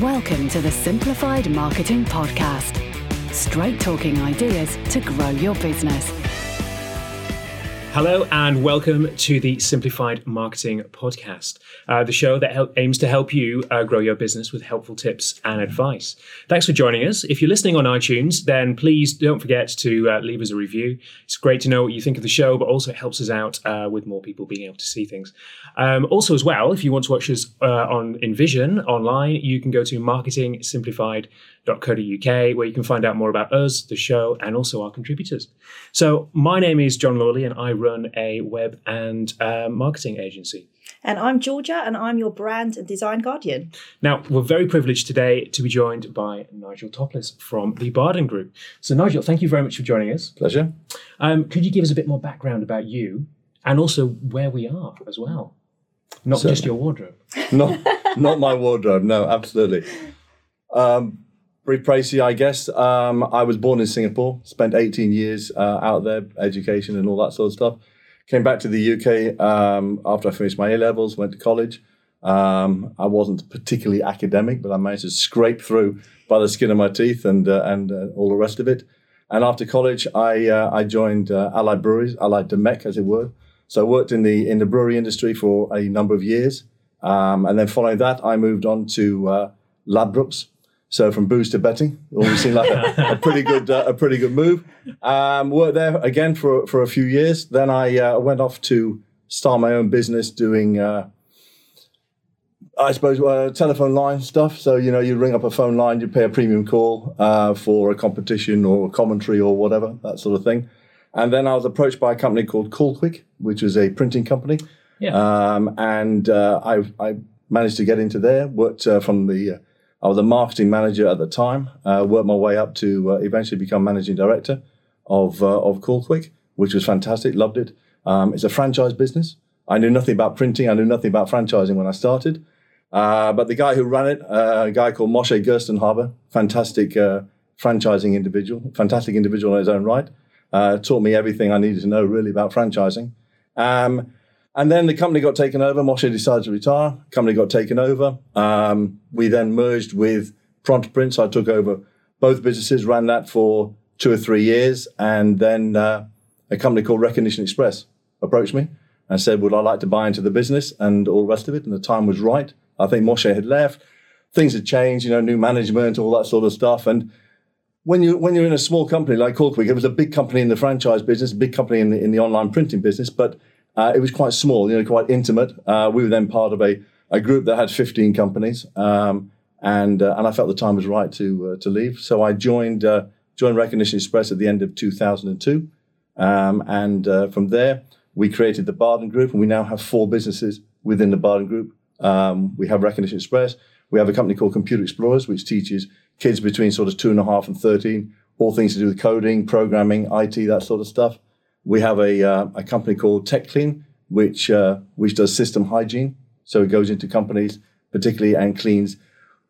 Welcome to the Simplified Marketing Podcast. Straight talking ideas to grow your business. Hello, and welcome to the Simplified Marketing Podcast, uh, the show that help, aims to help you uh, grow your business with helpful tips and advice. Thanks for joining us. If you're listening on iTunes, then please don't forget to uh, leave us a review. It's great to know what you think of the show, but also it helps us out uh, with more people being able to see things. Um, also, as well, if you want to watch us uh, on InVision online, you can go to Marketing Simplified www.co.uk, where you can find out more about us, the show, and also our contributors. So, my name is John Lawley, and I run a web and uh, marketing agency. And I'm Georgia, and I'm your brand and design guardian. Now, we're very privileged today to be joined by Nigel Toplis from the Barden Group. So, Nigel, thank you very much for joining us. Pleasure. Um, could you give us a bit more background about you and also where we are as well? Not Certainly. just your wardrobe. not, not my wardrobe, no, absolutely. Um, brief précis, I guess. Um, I was born in Singapore, spent 18 years uh, out there, education and all that sort of stuff. Came back to the UK um, after I finished my A levels, went to college. Um, I wasn't particularly academic, but I managed to scrape through by the skin of my teeth and uh, and uh, all the rest of it. And after college, I uh, I joined uh, Allied Breweries, Allied Domecq, as it were. So I worked in the in the brewery industry for a number of years, um, and then following that, I moved on to uh, Ladbrokes, so from booze to betting, always seemed like a, a pretty good uh, a pretty good move. Um, worked there again for for a few years. Then I uh, went off to start my own business doing. Uh, I suppose uh, telephone line stuff. So you know, you ring up a phone line, you pay a premium call uh, for a competition or a commentary or whatever that sort of thing. And then I was approached by a company called Kall Kwik, which was a printing company. Yeah. Um, and uh, I, I, managed to get into there. Worked from the I was a marketing manager at the time, uh, worked my way up to uh, eventually become managing director of, uh, of Kall Kwik, which was fantastic, loved it. Um, it's a franchise business. I knew nothing about printing, I knew nothing about franchising when I started. Uh, but the guy who ran it, uh, a guy called Moshe Gerstenhaber, fantastic uh, franchising individual, fantastic individual in his own right, taught me everything I needed to know really about franchising. Um, and then the company got taken over. Moshe decided to retire. Company got taken over. Um, we then merged with Prontaprint. I took over both businesses, ran that for two or three years, and then uh, a company called Recognition Express approached me and said, "Would I like to buy into the business?" and all the rest of it. And the time was right. I think Moshe had left. Things had changed, you know, new management, all that sort of stuff, and when you when you're in a small company like Kall Kwik, it was a big company in the franchise business, a big company in the, in the online printing business, but uh, it was quite small, you know, quite intimate. Uh, we were then part of a, a group that had 15 companies, um, and uh, and I felt the time was right to uh, to leave. So I joined uh, joined Recognition Express at the end of 2002, um, and uh, from there we created the Barden Group, and we now have four businesses within the Barden Group. Um, we have Recognition Express. We have a company called Computer Explorers, which teaches kids between sort of two and a half and 13 all things to do with coding, programming, IT, that sort of stuff. We have a, uh, a company called TechClean, which, uh, which does system hygiene. So it goes into companies, particularly, and cleans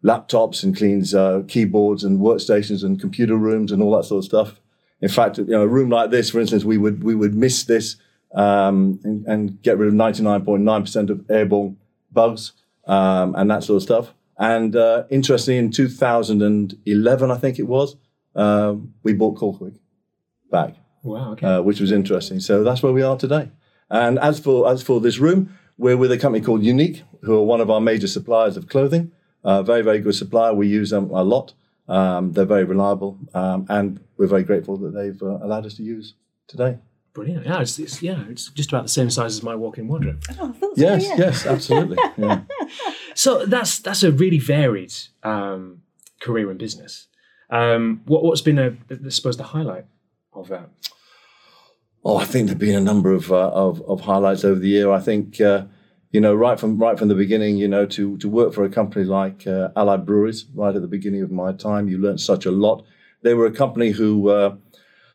laptops and cleans uh, keyboards and workstations and computer rooms and all that sort of stuff. In fact, you know, a room like this, for instance, we would we would miss this um, and, and, get rid of 99.9% of airborne bugs um, and that sort of stuff. And uh, interestingly, in 2011, I think it was, uh, we bought Kall Kwik back. Wow. Okay. Uh, which was interesting. So that's where we are today. And as for as for this room, we're with a company called Unique, who are one of our major suppliers of clothing. Uh, very very good supplier. We use them a lot. Um, they're very reliable, um, and we're very grateful that they've uh, allowed us to use today. Brilliant. Yeah, it's, it's, yeah, it's just about the same size as my walk-in wardrobe. Oh, yes, so, yeah. yes, absolutely. Yeah. so that's that's a really varied um, career in business. Um, what, what's been, a, I suppose, the highlight of that? Oh, I think there've been a number of uh, of, of, highlights over the year. I think uh, you know right from right from the beginning, you know, to to work for a company like uh, Allied Breweries right at the beginning of my time, you learned such a lot. They were a company who. were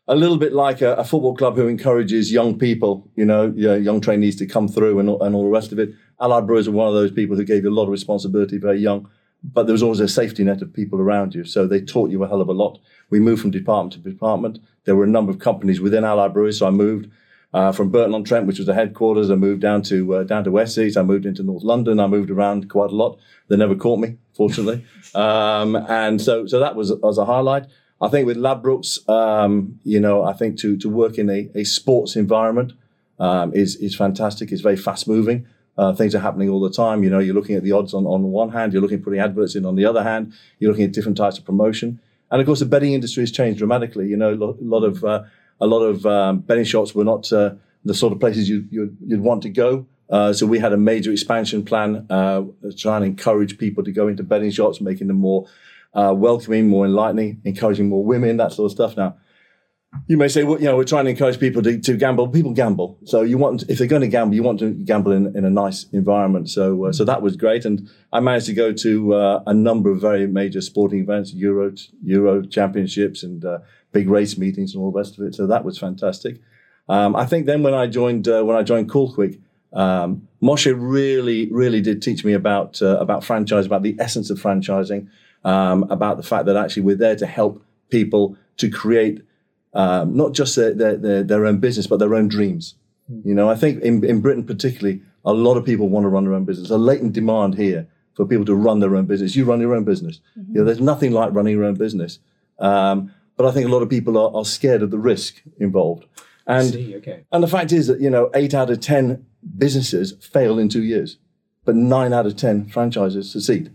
a little bit like a, a, football club who encourages young people, you know, young trainees to come through and, and all the rest of it. Allied Brewers are one of those people who gave you a lot of responsibility very young, but there was always a safety net of people around you. So they taught you a hell of a lot. We moved from department to department. There were a number of companies within Allied Breweries, so I moved. Uh, from Burton on Trent, which was the headquarters, I moved down to uh, down to Essex. I moved into North London. I moved around quite a lot. They never caught me, fortunately. um, and so so that was was a highlight. I think with Ladbrokes, um, you know, I think to to work in a, a sports environment um, is is fantastic. It's very fast moving. Uh, things are happening all the time. You know, you're looking at the odds on, on one hand, you're looking at putting adverts in on the other hand, you're looking at different types of promotion. And of course, the betting industry has changed dramatically. You know, a lot, lot of uh, a lot of um, betting shops were not uh, the sort of places you, you, would want to go. Uh, so we had a major expansion plan uh, to try and encourage people to go into betting shops, making them more uh, welcoming, more enlightening, encouraging more women, that sort of stuff. Now, you may say, well, you know, we're trying to encourage people to, to gamble. People gamble, so you want if they're going to gamble, you want to gamble in, in a nice environment. So, uh, so that was great, and I managed to go to uh, a number of very major sporting events, Euro Euro Championships, and uh, big race meetings, and all the rest of it. So that was fantastic. Um, I think then when I joined uh, when I joined Kall Kwik, um, Moshe really really did teach me about uh, about franchise, about the essence of franchising, um, about the fact that actually we're there to help people to create um, not just their, their, their, own business, but their own dreams. Mm. You know, I think in, in Britain particularly, a lot of people want to run their own business. A latent demand here for people to run their own business. You run your own business. Mm-hmm. You know, there's nothing like running your own business. Um, but I think a lot of people are, are scared of the risk involved. And, See, okay. and the fact is that, you know, eight out of 10 businesses fail in two years, but nine out of 10 franchises succeed.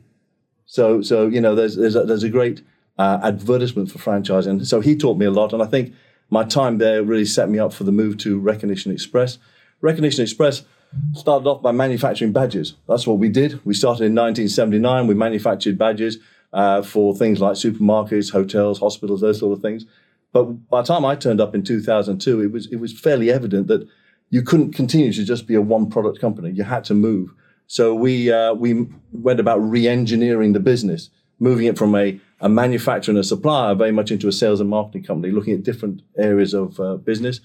So, so you know, there's, there's, a, there's a great uh, advertisement for franchising. So he taught me a lot, and I think my time there really set me up for the move to Recognition Express. Recognition Express started off by manufacturing badges. That's what we did. We started in 1979. We manufactured badges uh, for things like supermarkets, hotels, hospitals, those sort of things. But by the time I turned up in 2002, it was it was fairly evident that you couldn't continue to just be a one product company. You had to move. So we uh, we went about re-engineering the business, moving it from a a manufacturer and a supplier very much into a sales and marketing company, looking at different areas of uh, business.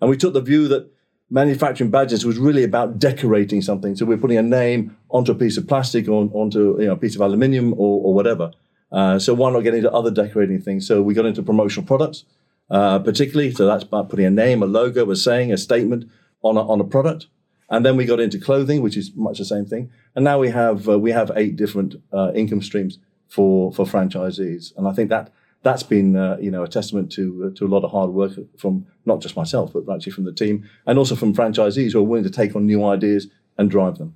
And we took the view that manufacturing badges was really about decorating something. So we're putting a name onto a piece of plastic or onto you know, a piece of aluminium or, or whatever. Uh, so why not get into other decorating things? So we got into promotional products, uh, particularly. So that's about putting a name, a logo, a saying, a statement on a, on a product. And then we got into clothing, which is much the same thing. And now we have uh, we have eight different uh, income streams for for franchisees. And I think that that's been uh, you know a testament to uh, to a lot of hard work from not just myself, but actually from the team and also from franchisees who are willing to take on new ideas and drive them.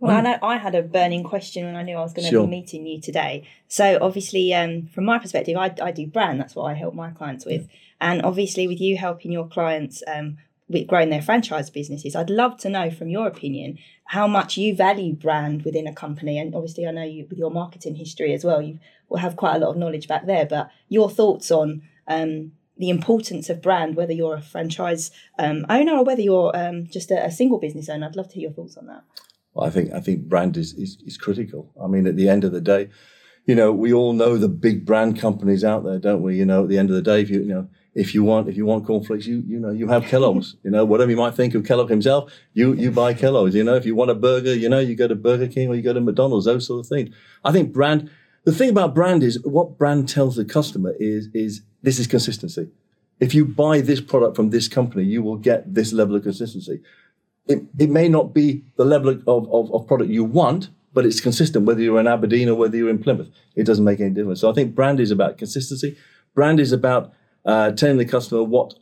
Well, I know I had a burning question when I knew I was going to sure. be meeting you today. So obviously, um, from my perspective, I, I do brand. That's what I help my clients with. Yeah. And obviously, with you helping your clients um, growing their franchise businesses. I'd love to know from your opinion how much you value brand within a company. And obviously, I know you with your marketing history as well, you will have quite a lot of knowledge back there. But your thoughts on um, the importance of brand, whether you're a franchise um, owner or whether you're um, just a, a, single business owner. I'd love to hear your thoughts on that. Well, I think I think brand is, is is critical. I mean, at the end of the day, you know, we all know the big brand companies out there, don't we? You know, at the end of the day, if you, you know, if you want if you want cornflakes, you you know you have Kellogg's. you know whatever you might think of Kellogg himself, you you buy Kellogg's. You know if you want a burger, you know you go to Burger King or you go to McDonald's. Those sort of things. I think brand. The thing about brand is what brand tells the customer is is this is consistency. If you buy this product from this company, you will get this level of consistency. It, it may not be the level of, of, of product you want, but it's consistent whether you're in Aberdeen or whether you're in Plymouth. It doesn't make any difference. So I think brand is about consistency. Brand is about uh, telling the customer what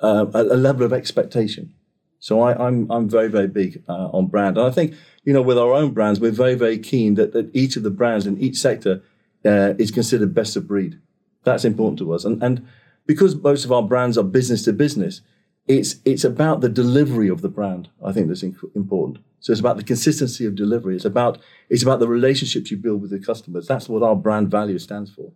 uh, a, level of expectation. So I, am I'm, I'm very very big uh, on brand, and I think you know with our own brands we're very very keen that, that each of the brands in each sector uh, is considered best of breed. That's important to us, and and because most of our brands are business to business, it's it's about the delivery of the brand. I think that's inc- important. So it's about the consistency of delivery. It's about it's about the relationships you build with the customers. That's what our brand value stands for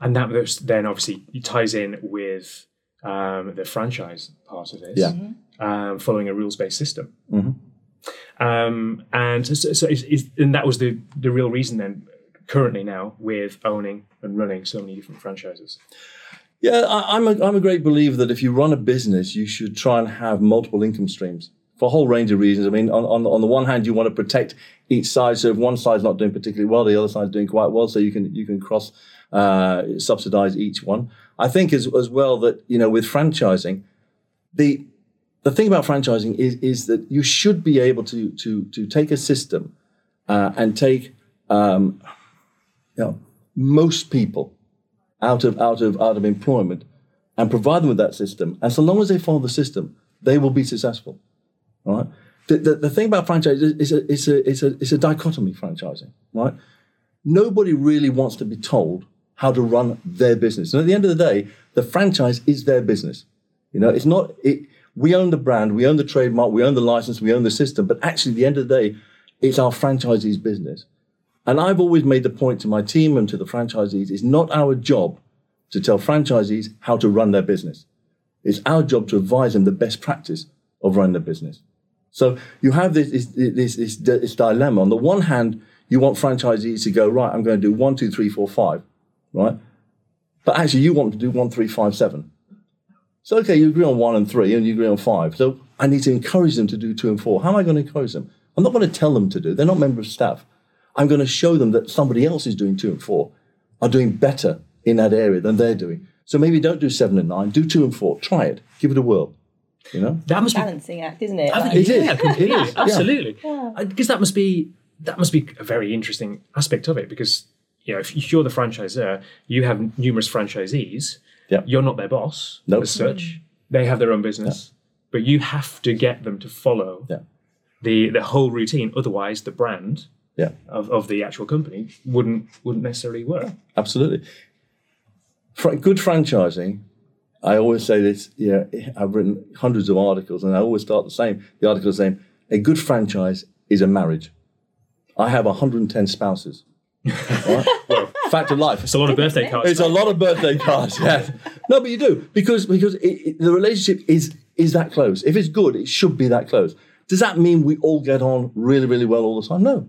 and that then obviously ties in with um, the franchise part of this, yeah. Mm-hmm. um, following a rules based system. Mm-hmm. Um, and so, so is, is, and that was the the real reason then currently now with owning and running so many different franchises. Yeah, I, I'm a, I'm a great believer that if you run a business, you should try and have multiple income streams for a whole range of reasons. I mean, on, on, on the one hand, you want to protect each side. So if one side's not doing particularly well, the other side's doing quite well. So you can you can cross uh, subsidize each one. I think as as well that you know with franchising, the the thing about franchising is, is that you should be able to, to, to take a system uh, and take um, you know, most people out of, out, of, out of employment and provide them with that system. And so long as they follow the system, they will be successful. Right? The, the, the thing about franchise is a, it's, a, it's, a, it's a dichotomy franchising. Right? Nobody really wants to be told how to run their business. And at the end of the day, the franchise is their business. You know, it's not it, we own the brand, we own the trademark, we own the license, we own the system, but actually at the end of the day, it's our franchisee's business. And I've always made the point to my team and to the franchisees, it's not our job to tell franchisees how to run their business. It's our job to advise them the best practice of running their business. So you have this, this, this, this, this dilemma. On the one hand, you want franchisees to go, right, I'm going to do one, two, three, four, five, right? But actually, you want to do one, three, five, seven. So, okay, you agree on one and three, and you agree on five. So, I need to encourage them to do two and four. How am I going to encourage them? I'm not going to tell them to do. They're not members of staff. I'm going to show them that somebody else is doing two and four, are doing better in that area than they're doing. So maybe don't do seven and nine. Do two and four. Try it. Give it a whirl. You know, that must balancing be, act, isn't it? Like, it yeah, completely, absolutely. Because yeah. that must be that must be a very interesting aspect of it. Because you know, if you're the franchisor, you have numerous franchisees yeah. You're not their boss nope. as such. Mm-hmm. They have their own business. Yeah. But you have to get them to follow yeah. the the whole routine. Otherwise the brand yeah. of, of the actual company wouldn't wouldn't necessarily work. Absolutely. good franchising, I always say this, yeah, I've written hundreds of articles and I always start the same. The article is saying a good franchise is a marriage. I have 110 spouses. Right? well, fact of life. It's a lot of birthday cards. It's a lot of birthday cards. Yeah. No, but you do because because it, it, the relationship is is that close. If it's good, it should be that close. Does that mean we all get on really really well all the time? No.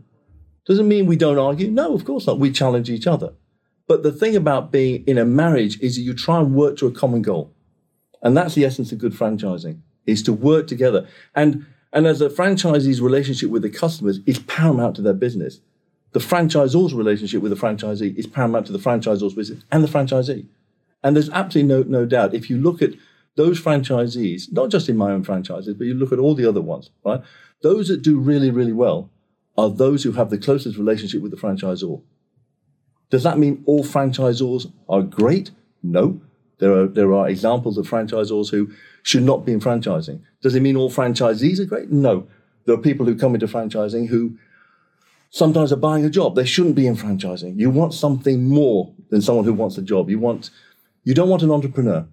Does it mean we don't argue? No, of course not. We challenge each other. But the thing about being in a marriage is that you try and work to a common goal. And that's the essence of good franchising, is to work together. And and as a franchisee's relationship with the customers is paramount to their business the franchisor's relationship with the franchisee is paramount to the franchisor's business and the franchisee. And there's absolutely no, no doubt, if you look at those franchisees, not just in my own franchises, but you look at all the other ones, right? Those that do really, really well are those who have the closest relationship with the franchisor. Does that mean all franchisors are great? No. There are, there are examples of franchisors who should not be in franchising. Does it mean all franchisees are great? No. There are people who come into franchising who sometimes are buying a job. They shouldn't be in franchising. You want something more than someone who wants a job. You want, you don't want an entrepreneur.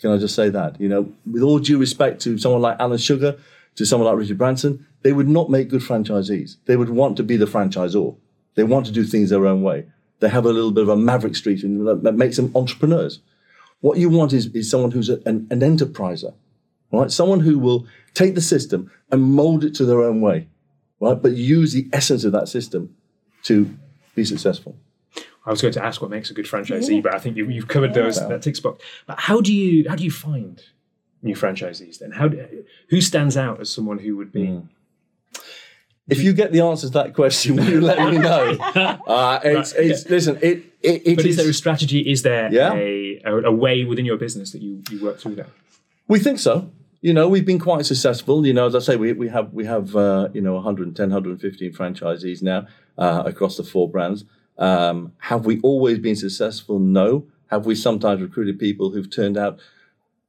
Can I just say that? You know, with all due respect to someone like Alan Sugar, to someone like Richard Branson, they would not make good franchisees. They would want to be the franchisor. They want to do things their own way. They have a little bit of a maverick streak that makes them entrepreneurs. What you want is, is someone who's a, an, an enterpriser, right? Someone who will take the system and mold it to their own way right? But use the essence of that system to be successful. I was going to ask what makes a good franchisee, yeah. but I think you, have covered those yeah. that ticks box. But how do you how do you find new franchisees then? How do, who stands out as someone who would be? Mm. If you get the answer to that question, will you let me know? Uh, it's, right, it's yeah. listen. It, it, it but is, is, there a strategy? Is there a, a, a way within your business that you you work through that? We think so you know, we've been quite successful. You know, as I say, we, we have we have uh, you know 110, 115 franchisees now uh, across the four brands. Um, have we always been successful? No. Have we sometimes recruited people who've turned out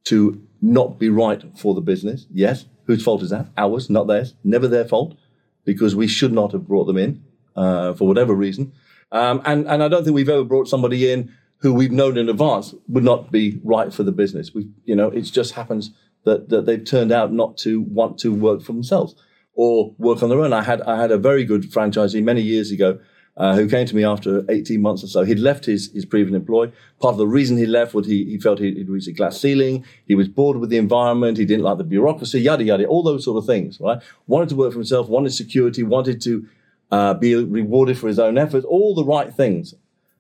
to not be right for the business? Yes. Whose fault is that? Ours, not theirs. Never their fault, because we should not have brought them in uh, for whatever reason. Um, and and I don't think we've ever brought somebody in who we've known in advance would not be right for the business. We, you know, it just happens that, that they've turned out not to want to work for themselves or work on their own. I had I had a very good franchisee many years ago uh, who came to me after 18 months or so. He'd left his, his previous employ. Part of the reason he left was he, he felt he'd, he'd reached a glass ceiling. He was bored with the environment. He didn't like the bureaucracy, yada, yada, all those sort of things, right? Wanted to work for himself, wanted security, wanted to uh, be rewarded for his own efforts, all the right things.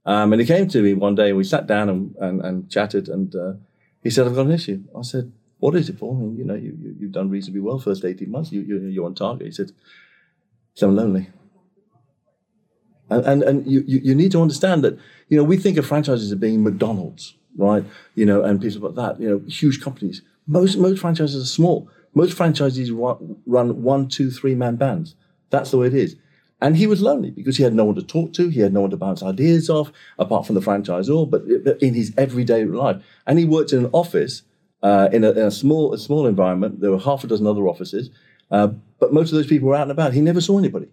Um, and he came to me one day and we sat down and, and, and chatted and uh, he said, I've got an issue. I said, what is it for? Mean, you know, you, you, have done reasonably well first 18 months. You, you, you're on target. He said, so I'm lonely. And, and, and you, you need to understand that, you know, we think of franchises as being McDonald's, right? You know, and people like that, you know, huge companies. Most, most franchises are small. Most franchisees run one, two, three man bands. That's the way it is. And he was lonely because he had no one to talk to. He had no one to bounce ideas off, apart from the franchisor, but in his everyday life. And he worked in an office uh, in, a, in, a, small, a small environment. There were half a dozen other offices, uh, but most of those people were out and about. He never saw anybody.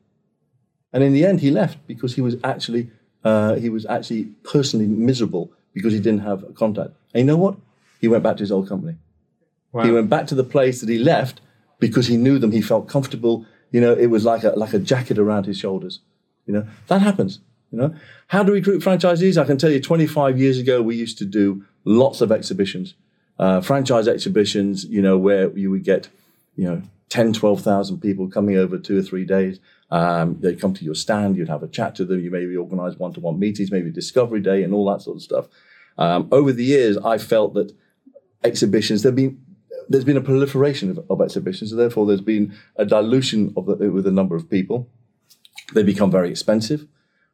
And in the end, he left because he was actually, uh, he was actually personally miserable because he didn't have contact. And you know what? He went back to his old company. Wow. He went back to the place that he left because he knew them. He felt comfortable you know, it was like a like a jacket around his shoulders. You know, that happens. You know, how do we recruit franchisees? I can tell you, 25 years ago, we used to do lots of exhibitions, uh, franchise exhibitions. You know, where you would get, you know, 10, 12,000 people coming over two or three days. Um, they'd come to your stand, you'd have a chat to them, you maybe organize one to one meetings, maybe discovery day, and all that sort of stuff. Um, over the years, I felt that exhibitions, there've been there's been a proliferation of, of exhibitions, so therefore there's been a dilution of the, with the number of people. They become very expensive.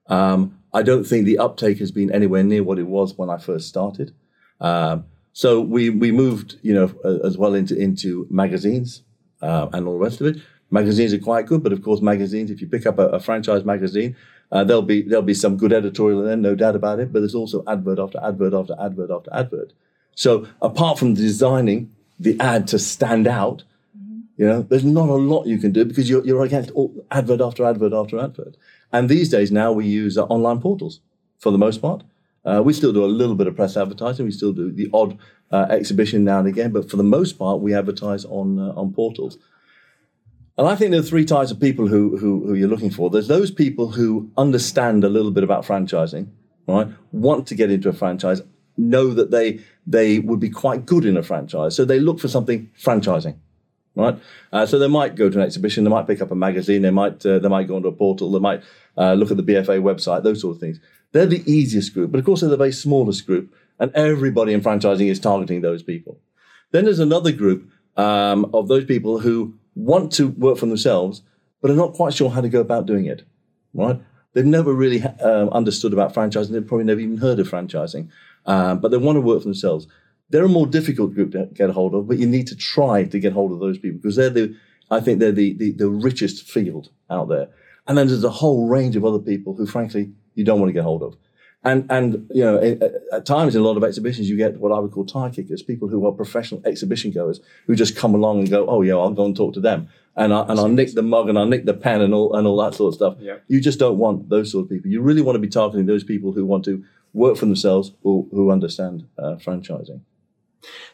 Um, I don't think the uptake has been anywhere near what it was when I first started. Um, so we we moved, you know, as well into into magazines uh, and all the rest of it. Magazines are quite good, but of course, magazines. If you pick up a, a franchise magazine, uh, there'll be there'll be some good editorial in there, no doubt about it. But there's also advert after advert after advert after advert. So apart from designing the ad to stand out. Mm-hmm. You know, there's not a lot you can do because you're, you're against all, advert after advert after advert. And these days now we use uh, online portals for the most part. Uh, we still do a little bit of press advertising. We still do the odd uh, exhibition now and again, but for the most part, we advertise on uh, on portals. And I think there are three types of people who, who, who you're looking for. There's those people who understand a little bit about franchising, right? Want to get into a franchise, know that they they would be quite good in a franchise. So they look for something franchising, right? Uh, so they might go to an exhibition, they might pick up a magazine, they might uh, they might go onto a portal, they might uh, look at the BFA website, those sort of things. They're the easiest group, but of course they're the very smallest group, and everybody in franchising is targeting those people. Then there's another group um, of those people who want to work for themselves, but are not quite sure how to go about doing it, right? They've never really um, understood about franchising. They've probably never even heard of franchising um, but they want to work for themselves. They're a more difficult group to get a hold of, but you need to try to get hold of those people because they're the, I think they're the, the, the richest field out there. And then there's a whole range of other people who, frankly, you don't want to get hold of. And, and you know, at times in a lot of exhibitions, you get what I would call tie kickers, people who are professional exhibition goers who just come along and go, oh, yeah, I'll go and talk to them. And, I, and I'll nick the mug and I'll nick the pen and all, and all that sort of stuff. Yeah. You just don't want those sort of people. You really want to be targeting those people who want to work for themselves or who understand uh, franchising.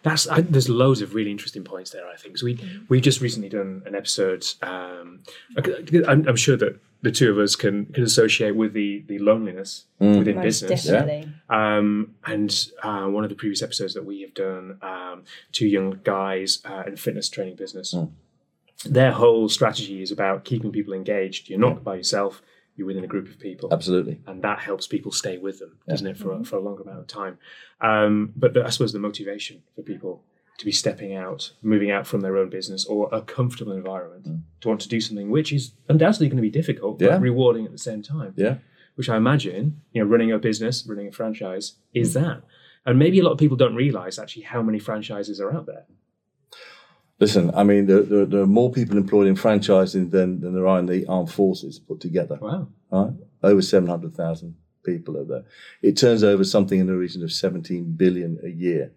That's I, there's loads of really interesting points there. I think so. We we've just recently done an episode. Um, I'm, I'm, sure that the two of us can can associate with the the loneliness mm. within Most business. Definitely. Yeah. Um, and uh, one of the previous episodes that we have done, um, two young guys uh, in fitness training business. Mm. Their whole strategy is about keeping people engaged. You're not yeah. by yourself you're within a group of people. Absolutely. And that helps people stay with them, doesn't it, for, a, for a longer amount of time. Um, but the, I suppose the motivation for people to be stepping out, moving out from their own business or a comfortable environment mm. to want to do something which is undoubtedly going to be difficult, yeah. but rewarding at the same time. Yeah. Which I imagine, you know, running a business, running a franchise is mm. that. And maybe a lot of people don't realize actually how many franchises are out there. Listen, I mean, there, there, there, are more people employed in franchising than, than there are in the armed forces put together. Wow. Right? Over 700,000 people are there. It turns over something in the region of 17 billion a year.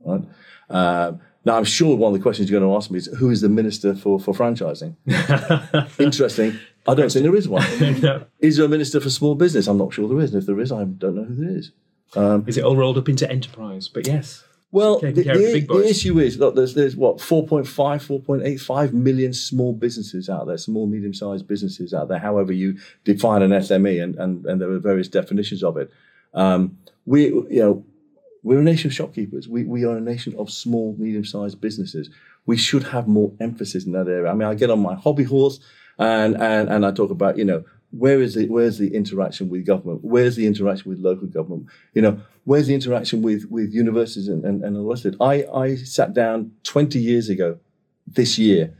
Right? Um, now, I'm sure one of the questions you're going to ask me is who is the minister for, for franchising? Interesting. I don't think there is one. no. Is there a minister for small business? I'm not sure there is. And if there is, I don't know who there is. Um, is it all rolled up into enterprise? But yes. Well, the, the, the, issue is look, there's there's what 4.5, 4.85 million small businesses out there, small medium sized businesses out there. However you define an SME, and and, and there are various definitions of it. Um, we you know we're a nation of shopkeepers. We we are a nation of small medium sized businesses. We should have more emphasis in that area. I mean, I get on my hobby horse and and and I talk about you know where is it? Where's the interaction with government? Where's the interaction with local government? You know, where's the interaction with with universities and, and, and all the rest of it? I, I sat down 20 years ago this year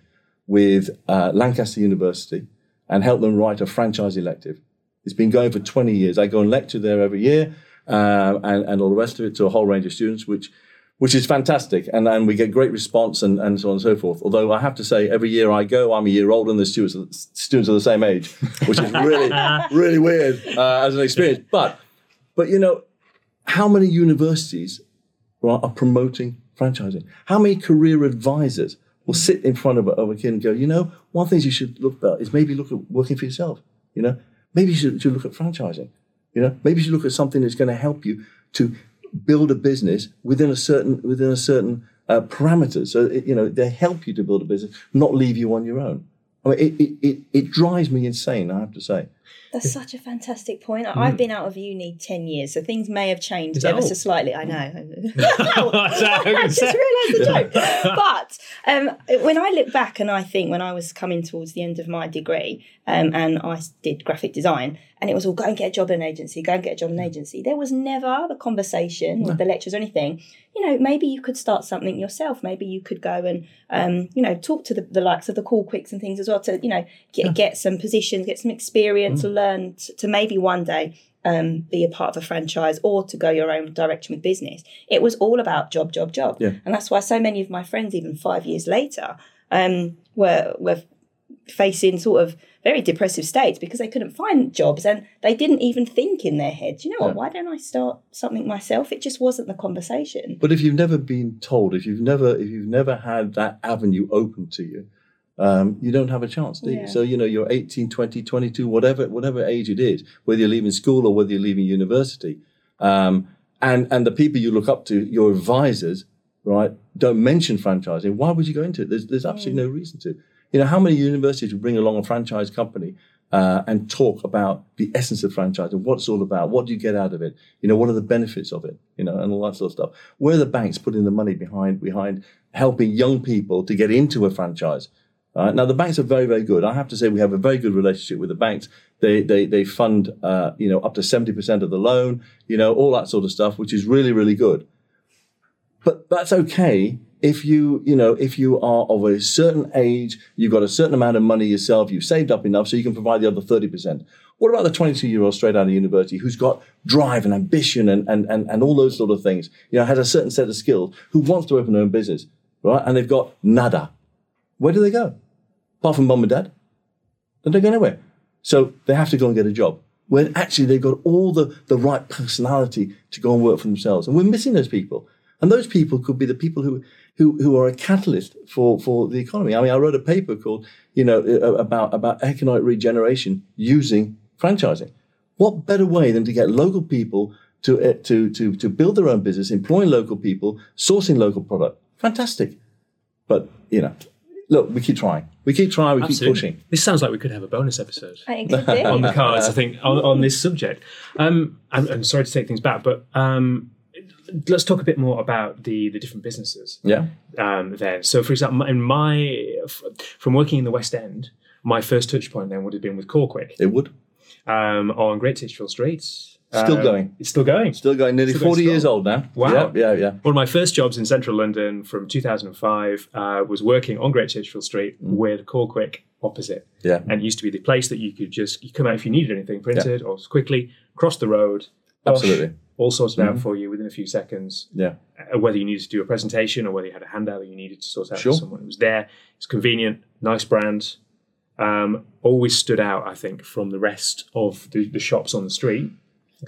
with uh, Lancaster University and helped them write a franchise elective. It's been going for 20 years. I go and lecture there every year uh, and, and all the rest of it to a whole range of students, which which is fantastic. And, and we get great response and, and so on and so forth. Although I have to say, every year I go, I'm a year older and the students, students are the same age, which is really, really weird uh, as an experience. But, but you know, how many universities are promoting franchising? How many career advisors will sit in front of a, of a kid and go, you know, one of the things you should look at is maybe look at working for yourself. You know, maybe you should, should look at franchising. You know, maybe you should look at something that's going to help you to build a business within a certain within a certain uh, parameters. So it, you know they help you to build a business, not leave you on your own. I mean, it, it, it, it drives me insane. I have to say. That's such a fantastic point. Mm. I've been out of uni 10 years, so things may have changed ever so slightly. I know. I just realised the joke. but um, when I look back and I think when I was coming towards the end of my degree um, and I did graphic design, and it was all go and get a job in an agency, go and get a job in an agency. There was never the conversation no. with the lectures or anything. You know, maybe you could start something yourself. Maybe you could go and, um, you know, talk to the, the likes of the Kall Kwiks and things as well to, you know, get, yeah. get some positions, get some experience, mm. to learn to, to maybe one day um, be a part of a franchise or to go your own direction with business. It was all about job, job, job. Yeah. And that's why so many of my friends, even five years later, um, were, were facing sort of very depressive states because they couldn't find jobs and they didn't even think in their head, you know what, yeah. why don't I start something myself? It just wasn't the conversation. But if you've never been told, if you've never if you've never had that avenue open to you, um, you don't have a chance, do you? Yeah. So, you know, you're 18, 20, 22, whatever, whatever age it is, whether you're leaving school or whether you're leaving university. Um, and, and the people you look up to, your advisors, right, don't mention franchising. Why would you go into it? There's, there's absolutely mm. no reason to. You know, how many universities would bring along a franchise company uh, and talk about the essence of franchising, what it's all about, what do you get out of it, you know, what are the benefits of it, you know, and all that sort of stuff. Where are the banks putting the money behind behind helping young people to get into a franchise? Uh, now the banks are very, very good. I have to say we have a very good relationship with the banks. They they they fund uh, you know up to seventy percent of the loan, you know, all that sort of stuff, which is really, really good. But that's okay if you, you know, if you are of a certain age, you've got a certain amount of money yourself, you've saved up enough so you can provide the other 30%. What about the 22 year old straight out of university who's got drive and ambition and, and, and, and all those sort of things, you know, has a certain set of skills, who wants to open their own business, right? And they've got nada. Where do they go? Apart from mum and dad? They don't go anywhere. So they have to go and get a job when actually they've got all the, the right personality to go and work for themselves. And we're missing those people. And those people could be the people who, who, who are a catalyst for, for the economy. I mean, I wrote a paper called, you know, about, about economic regeneration using franchising. What better way than to get local people to, uh, to, to, to build their own business, employing local people, sourcing local product? Fantastic. But, you know, look, we keep trying. We keep trying. We Absolutely. keep pushing. This sounds like we could have a bonus episode on the cards. I think on, on this subject. Um, I'm, I'm, sorry to take things back, but um, let's talk a bit more about the the different businesses. Yeah. Um, then, so for example, in my from working in the West End, my first touch point then would have been with Kall Kwik. It would. Um, on Great Titchfield Street. Still um, going. It's still going. Still going. Nearly still 40 going years old now. Wow. Yeah, yeah, yeah. One of my first jobs in central London from 2005 uh, was working on Great Titchfield Street mm. with Kall Kwik opposite. Yeah. And it used to be the place that you could just you come out if you needed anything printed yeah. or quickly cross the road. Absolutely all sorted mm-hmm. out for you within a few seconds. Yeah. Uh, whether you needed to do a presentation or whether you had a handout that you needed to sort out sure. someone who was there. It's convenient, nice brand. Um, always stood out, I think, from the rest of the, the shops on the street.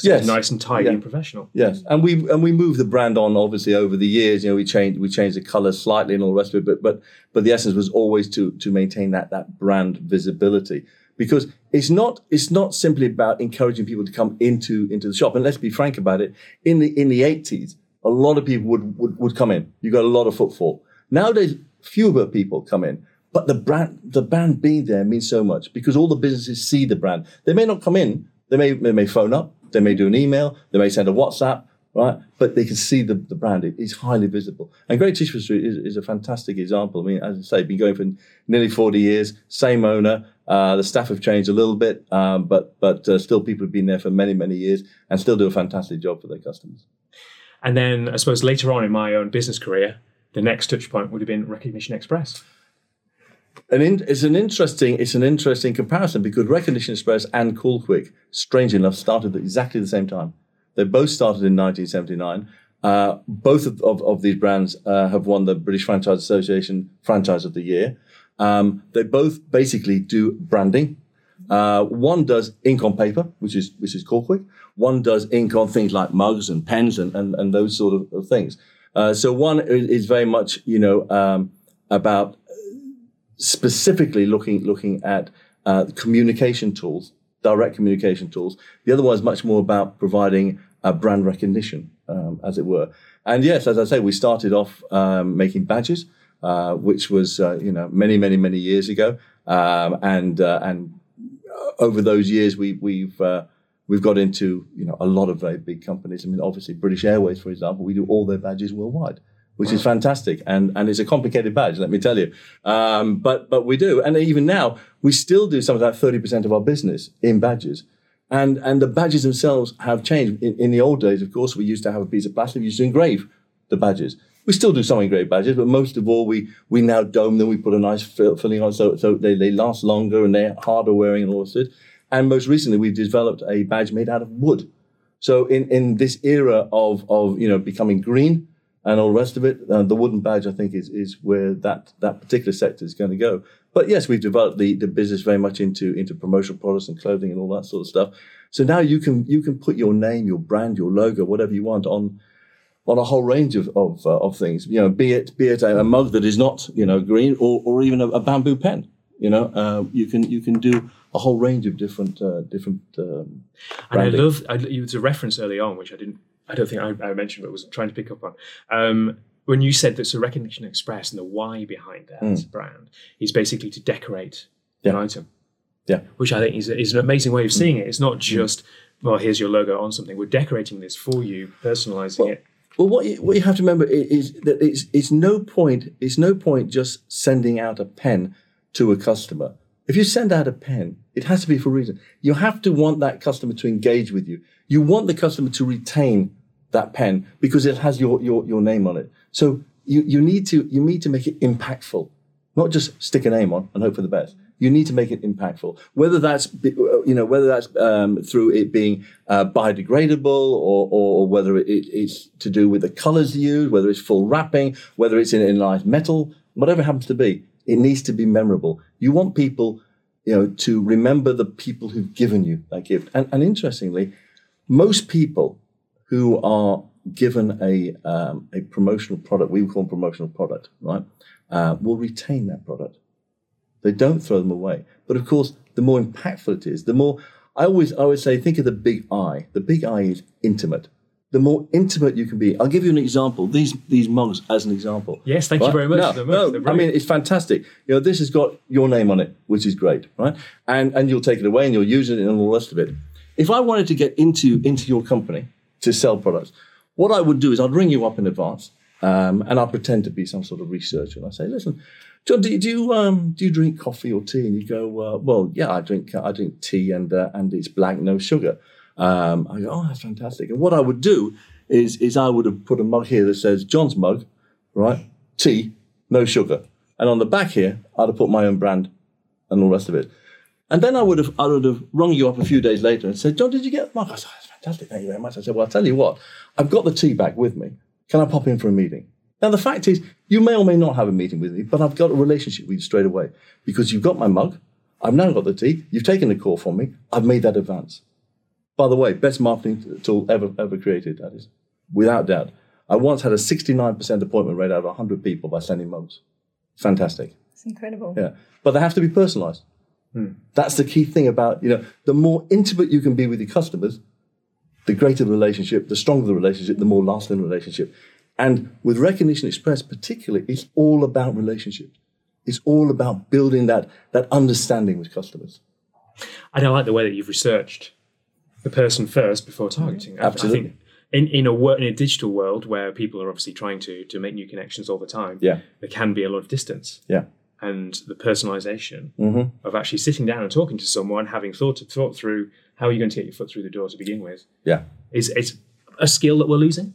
Yes, nice and tidy yeah. and professional. Yes, mm. and we and we moved the brand on obviously over the years. You know, we changed we changed the colours slightly and all the rest of it, but but but the essence was always to to maintain that that brand visibility because it's not it's not simply about encouraging people to come into into the shop. And let's be frank about it. In the in the eighties, a lot of people would, would would come in. You got a lot of footfall. Nowadays, fewer people come in. But the brand the brand being there means so much because all the businesses see the brand. They may not come in. They may they may phone up. They may do an email. They may send a WhatsApp right? But they can see the, the brand. It, it's highly visible. And Great Titchfield Street is, is, a fantastic example. I mean, as I say, been going for nearly 40 years, same owner. Uh, the staff have changed a little bit, um, but but uh, still people have been there for many, many years and still do a fantastic job for their customers. And then I suppose later on in my own business career, the next touch point would have been Recognition Express. And in, it's an interesting it's an interesting comparison because Recognition Express and Kall Kwik, strangely enough, started at exactly the same time. They both started in 1979. Uh, both of, of, of, these brands uh, have won the British Franchise Association Franchise of the Year. Um, they both basically do branding. Uh, one does ink on paper, which is which is Quick. One does ink on things like mugs and pens and, and, and those sort of, things. Uh, so one is, very much you know um, about specifically looking looking at uh, communication tools, direct communication tools. The other one is much more about providing a brand recognition um, as it were. And yes, as I say, we started off um, making badges, uh, which was uh, you know many, many, many years ago. Um, and uh, and over those years, we, we've uh, we've got into you know a lot of very big companies. I mean, obviously British Airways, for example, we do all their badges worldwide. Which is fantastic, and and it's a complicated badge, let me tell you. Um, but but we do, and even now we still do some of that thirty percent of our business in badges. And, and the badges themselves have changed. In, in, the old days, of course, we used to have a piece of plastic, we used to engrave the badges. We still do some engraved badges, but most of all, we, we now dome them, we put a nice fill, filling on so, so they, they last longer and they're harder wearing and all this. And most recently, we've developed a badge made out of wood. So in, in this era of, of you know becoming green and all the rest of it, uh, the wooden badge I think is is where that that particular sector is going to go. But yes, we've developed the, the business very much into into promotional products and clothing and all that sort of stuff. So now you can you can put your name, your brand, your logo, whatever you want on on a whole range of of, uh, of things. You know, be it be it a, a, mug that is not you know green or or even a, a bamboo pen. You know, uh, you can you can do a whole range of different uh, different. Um, and I love I, you was a reference early on, which I didn't. I don't think I, I mentioned, but was trying to pick up on. Um, when you said that's a recognition express and the why behind that mm. brand is basically to decorate yeah. an item. Yeah. Which I think is, is an amazing way of seeing it. It's not mm. just, well, here's your logo on something. We're decorating this for you, personalizing well, it. Well, what you, what you have to remember is, that it's, it's no point it's no point just sending out a pen to a customer. If you send out a pen, it has to be for a reason. You have to want that customer to engage with you. You want the customer to retain that pen because it has your, your, your name on it. So you, you need to you need to make it impactful, not just stick a name on and hope for the best. You need to make it impactful. Whether that's you know whether that's um, through it being uh, biodegradable or, or, whether it, it's to do with the colors used, whether it's full wrapping, whether it's in, in nice metal, whatever happens to be, it needs to be memorable. You want people you know to remember the people who've given you that gift. And, and interestingly, most people who are given a um, a promotional product, we call them promotional product, right, uh, will retain that product. They don't throw them away. But of course, the more impactful it is, the more I always I always say, think of the big I. The big I is intimate. The more intimate you can be. I'll give you an example. These these mugs as an example. Yes, thank right? you very much. No, no I mean it's fantastic. You know, this has got your name on it, which is great, right? And and you'll take it away and you'll use it and all the rest of it. If I wanted to get into into your company to sell products, what I would do is I'd ring you up in advance um, and I'd pretend to be some sort of researcher. And I say, listen, John, do, do you um, do you drink coffee or tea? And you go, uh, well, yeah, I drink I drink tea and uh, and it's black, no sugar. Um, I go, oh, that's fantastic. And what I would do is is I would have put a mug here that says John's mug, right? Tea, no sugar. And on the back here, I'd have put my own brand and all the rest of it. And then I would have I would have rung you up a few days later and said, John, did you get the mug? I said, fantastic, thank you very much. I said, well, I'll tell you what, I've got the tea bag with me. Can I pop in for a meeting? Now, the fact is, you may or may not have a meeting with me, but I've got a relationship with you straight away because you've got my mug. I've now got the tea. You've taken the call from me. I've made that advance. By the way, best marketing tool ever, ever created, that is, without doubt. I once had a 69% appointment rate out of 100 people by sending mugs. Fantastic. It's incredible. Yeah. But they have to be personalized. Hmm. That's the key thing about, you know, the more intimate you can be with your customers, the greater the relationship, the stronger the relationship, the more lasting the relationship. And with Recognition Express, particularly, it's all about relationships. It's all about building that, that understanding with customers. And I like the way that you've researched the person first before targeting. Absolutely. I think in, in a in a digital world where people are obviously trying to to make new connections all the time, yeah. there can be a lot of distance. Yeah. And the personalization mm-hmm. of actually sitting down and talking to someone, having thought thought through how are you going to get your foot through the door to begin with? Yeah, is it's a skill that we're losing.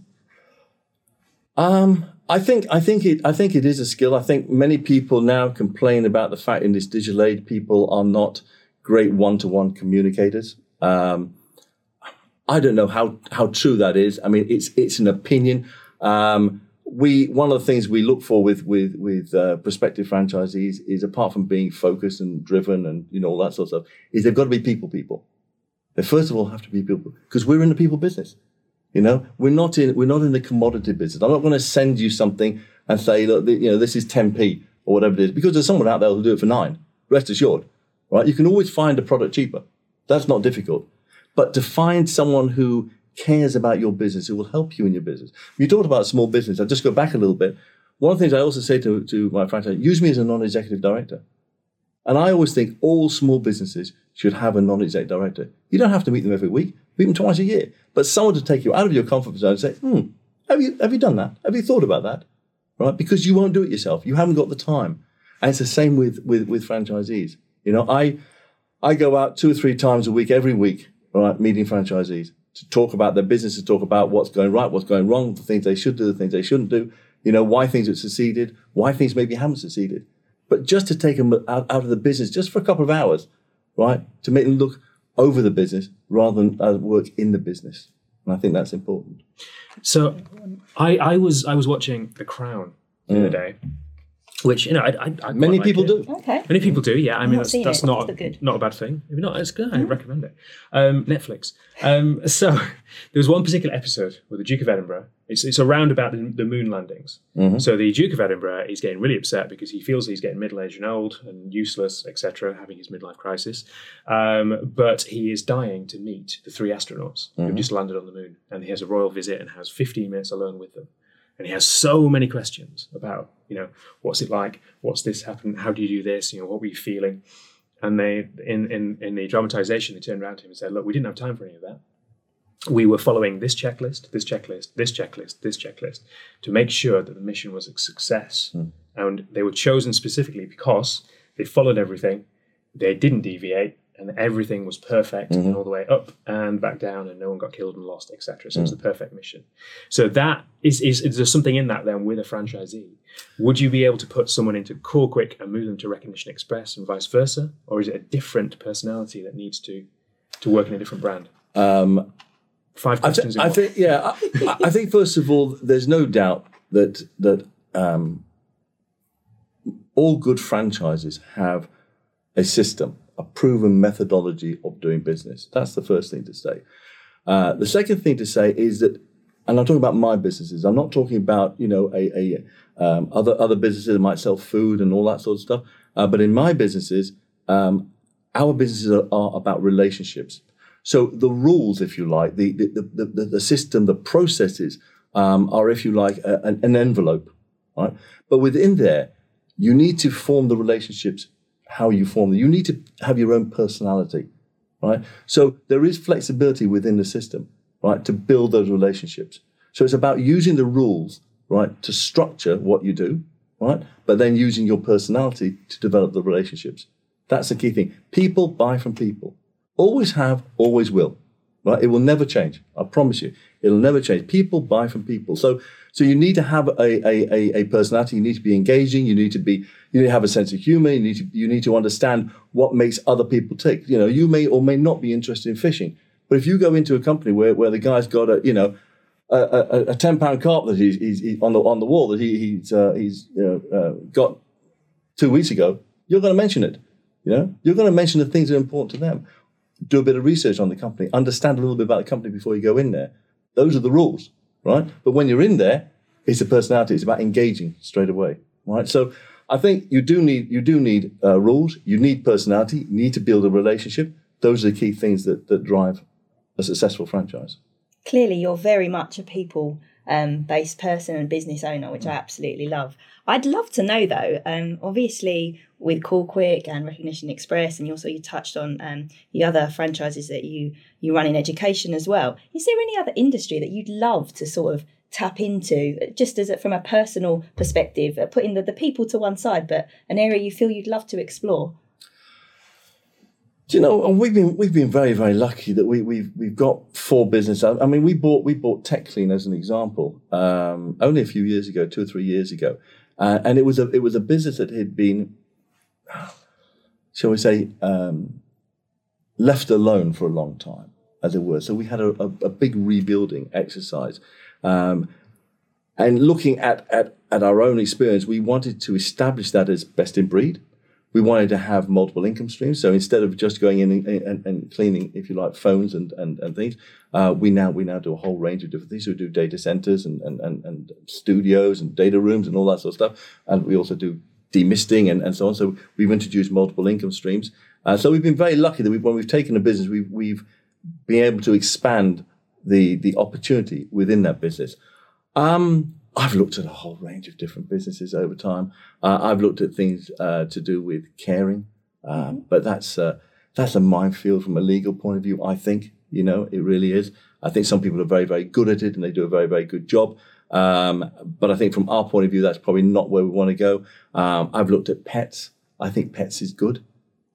Um, I think I think it I think it is a skill. I think many people now complain about the fact in this digital age people are not great one to one communicators. Um, I don't know how how true that is. I mean, it's it's an opinion. Um, we one of the things we look for with with with uh, prospective franchisees is apart from being focused and driven and you know all that sort of stuff, is they've got to be people people. They first of all have to be people because we're in the people business. You know, we're not in we're not in the commodity business. I'm not going to send you something and say, look, you know, this is 10p or whatever it is, because there's someone out there who'll do it for nine. Rest assured, right? You can always find a product cheaper. That's not difficult. But to find someone who cares about your business, who will help you in your business. You talked about small business. I'll just go back a little bit. One of the things I also say to, to my franchise, use me as a non-executive director. And I always think all small businesses should have a non-exec director. You don't have to meet them every week, meet them twice a year. But someone to take you out of your comfort zone and say, hmm, have you, have you done that? Have you thought about that? Right? Because you won't do it yourself. You haven't got the time. And it's the same with, with, with franchisees. You know, I, I go out two or three times a week, every week, right, meeting franchisees to talk about their business, to talk about what's going right, what's going wrong, the things they should do, the things they shouldn't do, you know, why things have succeeded, why things maybe haven't succeeded. But just to take them out, out of the business just for a couple of hours, right, to make them look over the business rather than uh, work in the business. And I think that's important. So I, I was I was watching The Crown the mm. other day, which you know, I, I, I many people like do. Okay, many people do. Yeah, I mean that's, that's not not a bad thing. If not, it's good. I mm-hmm. recommend it. Um, Netflix. Um, so there was one particular episode with the Duke of Edinburgh. It's, it's around about the, the moon landings. Mm-hmm. So the Duke of Edinburgh is getting really upset because he feels he's getting middle aged and old and useless, etc., having his midlife crisis. Um, but he is dying to meet the three astronauts mm-hmm. who've just landed on the moon, and he has a royal visit and has 15 minutes alone with them and he has so many questions about you know what's it like what's this happened how do you do this you know what were you feeling and they in in in the dramatization they turned around to him and said look we didn't have time for any of that we were following this checklist this checklist this checklist this checklist to make sure that the mission was a success mm. and they were chosen specifically because they followed everything they didn't deviate and everything was perfect mm-hmm. and all the way up and back down and no one got killed and lost etc so mm. it was the perfect mission so that is, is is there something in that then with a franchisee would you be able to put someone into Kall Kwik and move them to recognition express and vice versa or is it a different personality that needs to to work in a different brand um, five questions I, th- I think yeah I, I, think first of all there's no doubt that that um, all good franchises have a system a proven methodology of doing business. That's the first thing to say. Uh, the second thing to say is that, and I'm talking about my businesses. I'm not talking about you know a, a um, other other businesses that might sell food and all that sort of stuff. Uh, but in my businesses, um, our businesses are, are, about relationships. So the rules, if you like, the the the, the, system, the processes um, are, if you like, a, an, an envelope, right? But within there, you need to form the relationships how you form them. You need to have your own personality, right? So there is flexibility within the system, right, to build those relationships. So it's about using the rules, right, to structure what you do, right, but then using your personality to develop the relationships. That's the key thing. People buy from people. Always have, always will. Right? It will never change. I promise you. It'll never change. People buy from people. So so you need to have a, a, a, personality. You need to be engaging. You need to be, you need to have a sense of humor. You need to, you need to understand what makes other people tick. You know, you may or may not be interested in fishing, but if you go into a company where, where the guy's got a, you know, a, a, a ten pound carp that he's, he's, on the on the wall that he, he's uh, he's you know, uh, got two weeks ago, you're going to mention it. You know, you're going to mention the things that are important to them. Do a bit of research on the company. Understand a little bit about the company before you go in there. Those are the rules right? But when you're in there, it's a personality. It's about engaging straight away, right? So I think you do need you do need uh, rules. You need personality. You need to build a relationship. Those are the key things that that drive a successful franchise. Clearly, you're very much a people um, based person and business owner, which I absolutely love. I'd love to know though, um, obviously with Kall Kwik and Recognition Express, and you also you touched on um, the other franchises that you you run in education as well. Is there any other industry that you'd love to sort of tap into, just as a, from a personal perspective, uh, putting the, the people to one side, but an area you feel you'd love to explore? Do you know? And we've been we've been very very lucky that we we've we've got four business. I mean, we bought we bought TechClean as an example um, only a few years ago, two or three years ago, uh, and it was a it was a business that had been, shall we say, um, left alone for a long time. as it were. So we had a, a, a big rebuilding exercise. Um, and looking at, at, at our own experience, we wanted to establish that as best in breed. We wanted to have multiple income streams. So instead of just going in and, and, and cleaning, if you like, phones and, and, and things, uh, we now we now do a whole range of different things. We do data centers and, and, and, and studios and data rooms and all that sort of stuff. And we also do demisting and, and so on. So we've introduced multiple income streams. Uh, so we've been very lucky that we, when we've taken a business, we've, we've been able to expand the, the opportunity within that business. Um, I've looked at a whole range of different businesses over time. Uh, I've looked at things uh, to do with caring, um, but that's uh, that's a minefield from a legal point of view. I think you know it really is. I think some people are very very good at it and they do a very very good job. Um, but I think from our point of view, that's probably not where we want to go. Um, I've looked at pets. I think pets is good.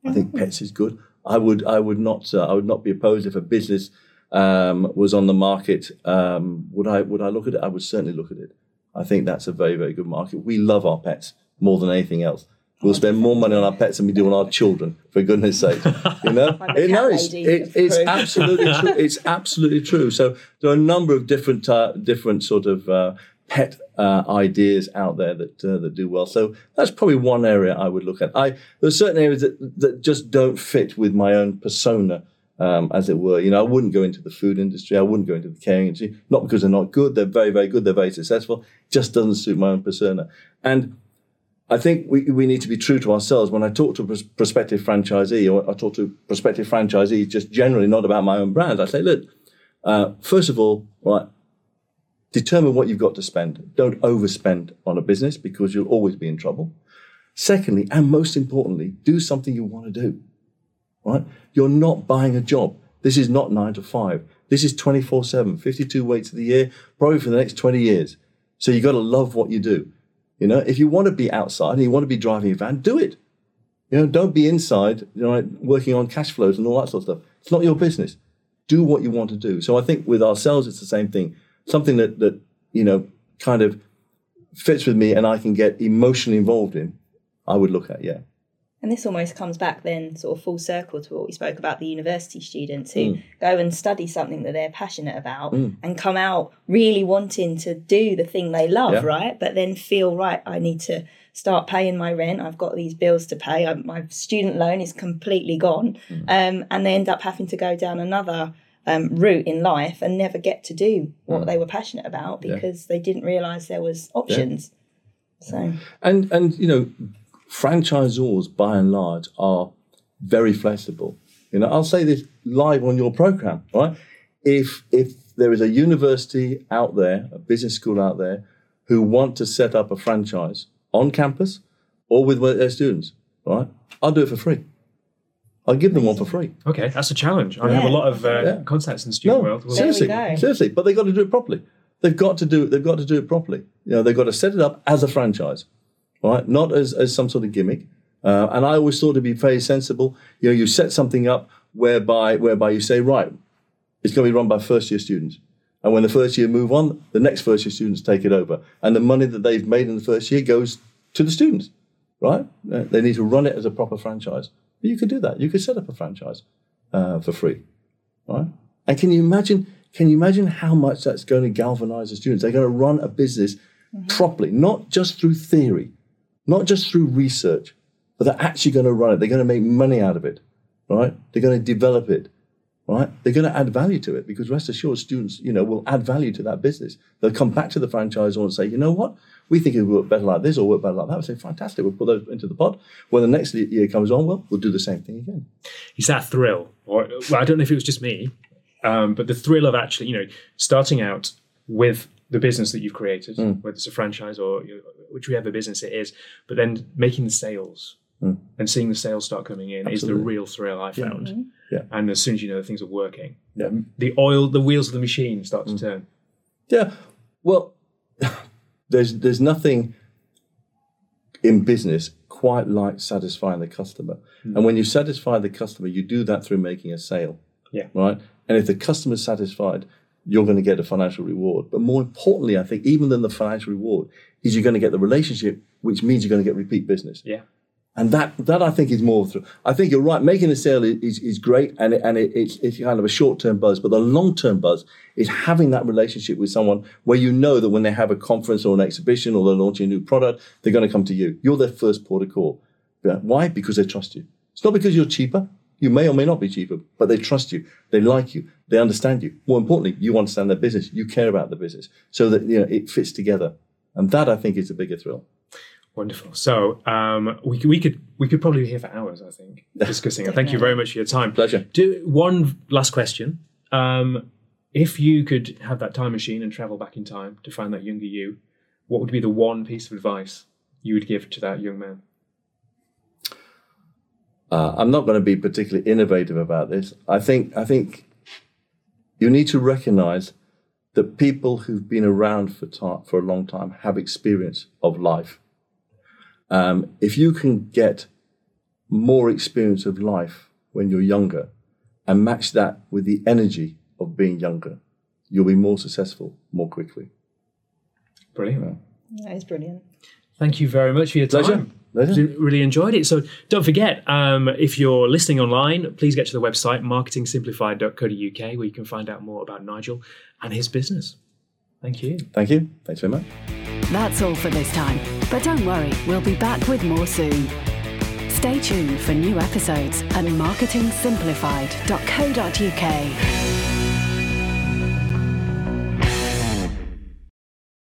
I think pets is good. I would I would not uh, I would not be opposed if a business um, was on the market. Um, would I would I look at it? I would certainly look at it. I think that's a very, very good market. We love our pets more than anything else. We'll spend more money on our pets than we do on our children, for goodness sake. You know, it, no, it's, it, it's absolutely true. It's absolutely true. So there are a number of different, uh, different sort of uh, pet uh, ideas out there that uh, that do well. So that's probably one area I would look at. I there's certain areas that that just don't fit with my own persona um, as it were. You know, I wouldn't go into the food industry. I wouldn't go into the caring industry, not because they're not good. They're very, very good. They're very successful. Just doesn't suit my own persona. And I think we, we need to be true to ourselves. When I talk to a prospective franchisee or I talk to prospective franchisees, just generally not about my own brand, I say, look, uh, first of all, right, determine what you've got to spend. Don't overspend on a business because you'll always be in trouble. Secondly, and most importantly, do something you want to do right? You're not buying a job. This is not nine to five. This is 24 7, 52 weeks of the year, probably for the next 20 years. So you've got to love what you do. You know, if you want to be outside and you want to be driving a van, do it. You know, don't be inside, you know, working on cash flows and all that sort of stuff. It's not your business. Do what you want to do. So I think with ourselves, it's the same thing. Something that, that you know, kind of fits with me and I can get emotionally involved in, I would look at, yeah. And this almost comes back then, sort of full circle to what we spoke about the university students who mm. go and study something that they're passionate about mm. and come out really wanting to do the thing they love, yeah. right? But then feel, right, I need to start paying my rent. I've got these bills to pay. I, my student loan is completely gone. Mm. Um, and they end up having to go down another um, route in life and never get to do what mm. they were passionate about because yeah. they didn't realize there was options. Yeah. So and and you know franchisors, by and large, are very flexible. You know, I'll say this live on your program, right? If if there is a university out there, a business school out there, who want to set up a franchise on campus or with their students, right? I'll do it for free. I'll give them one for free. Okay, that's a challenge. I yeah. have a lot of uh, yeah. contacts in the student no, world. seriously, seriously, but they've got to do it properly. They've got to do it. They've got to do it properly. You know, they've got to set it up as a franchise right? Not as, as some sort of gimmick. Uh, and I always thought to be very sensible. You know, you set something up whereby whereby you say, right, it's going to be run by first year students. And when the first year move on, the next first year students take it over. And the money that they've made in the first year goes to the students, right? Uh, they need to run it as a proper franchise. But you could do that. You could set up a franchise uh, for free, right? And can you imagine? Can you imagine how much that's going to galvanize the students? They're going to run a business mm-hmm. properly, not just through theory, not just through research, but they're actually going to run it. They're going to make money out of it, right? They're going to develop it, right? They're going to add value to it because rest assured, students, you know, will add value to that business. They'll come back to the franchisor and say, you know what? We think it would work better like this or work better like that. We say, fantastic, we'll put those into the pot. When the next year comes on, well, we'll do the same thing again. It's that thrill, or well, I don't know if it was just me, um, but the thrill of actually, you know, starting out with the business that you've created, mm. whether it's a franchise or you know, whichever business it is, but then making the sales mm. and seeing the sales start coming in Absolutely. is the real thrill I found. Yeah. Mm-hmm. yeah. And as soon as you know that things are working, yeah. the oil, the wheels of the machine start to mm. turn. Yeah. Well, there's there's nothing in business quite like satisfying the customer. Mm. And when you satisfy the customer, you do that through making a sale. Yeah. Right. And if the customer's satisfied, you're going to get a financial reward. But more importantly, I think, even than the financial reward, is you're going to get the relationship, which means you're going to get repeat business. Yeah. And that, that I think is more through. I think you're right. Making a sale is, is great and, it, and it, it's, it's kind of a short term buzz, but the long term buzz is having that relationship with someone where you know that when they have a conference or an exhibition or they're launching a new product, they're going to come to you. You're their first port of call. Why? Because they trust you. It's not because you're cheaper. You may or may not be cheaper, but they trust you. They like you. They understand you. More importantly, you understand their business. You care about the business so that you know it fits together. And that I think is a bigger thrill. Wonderful. So um, we, could, we could we could probably be here for hours. I think discussing it. Thank you very much for your time. Pleasure. Do one last question. Um, if you could have that time machine and travel back in time to find that younger you, what would be the one piece of advice you would give to that young man? Uh, I'm not going to be particularly innovative about this. I think I think you need to recognise that people who've been around for ta- for a long time have experience of life um, if you can get more experience of life when you're younger and match that with the energy of being younger, you'll be more successful more quickly. Brilliant. That is brilliant. Thank you very much for your time. Pleasure. Pleasure. Really enjoyed it. So don't forget, um, if you're listening online, please get to the website marketingsimplified.co.uk where you can find out more about Nigel and his business. Thank you. Thank you. Thanks very much. That's all for this time. But don't worry, we'll be back with more soon. Stay tuned for new episodes at marketingsimplified.co.uk.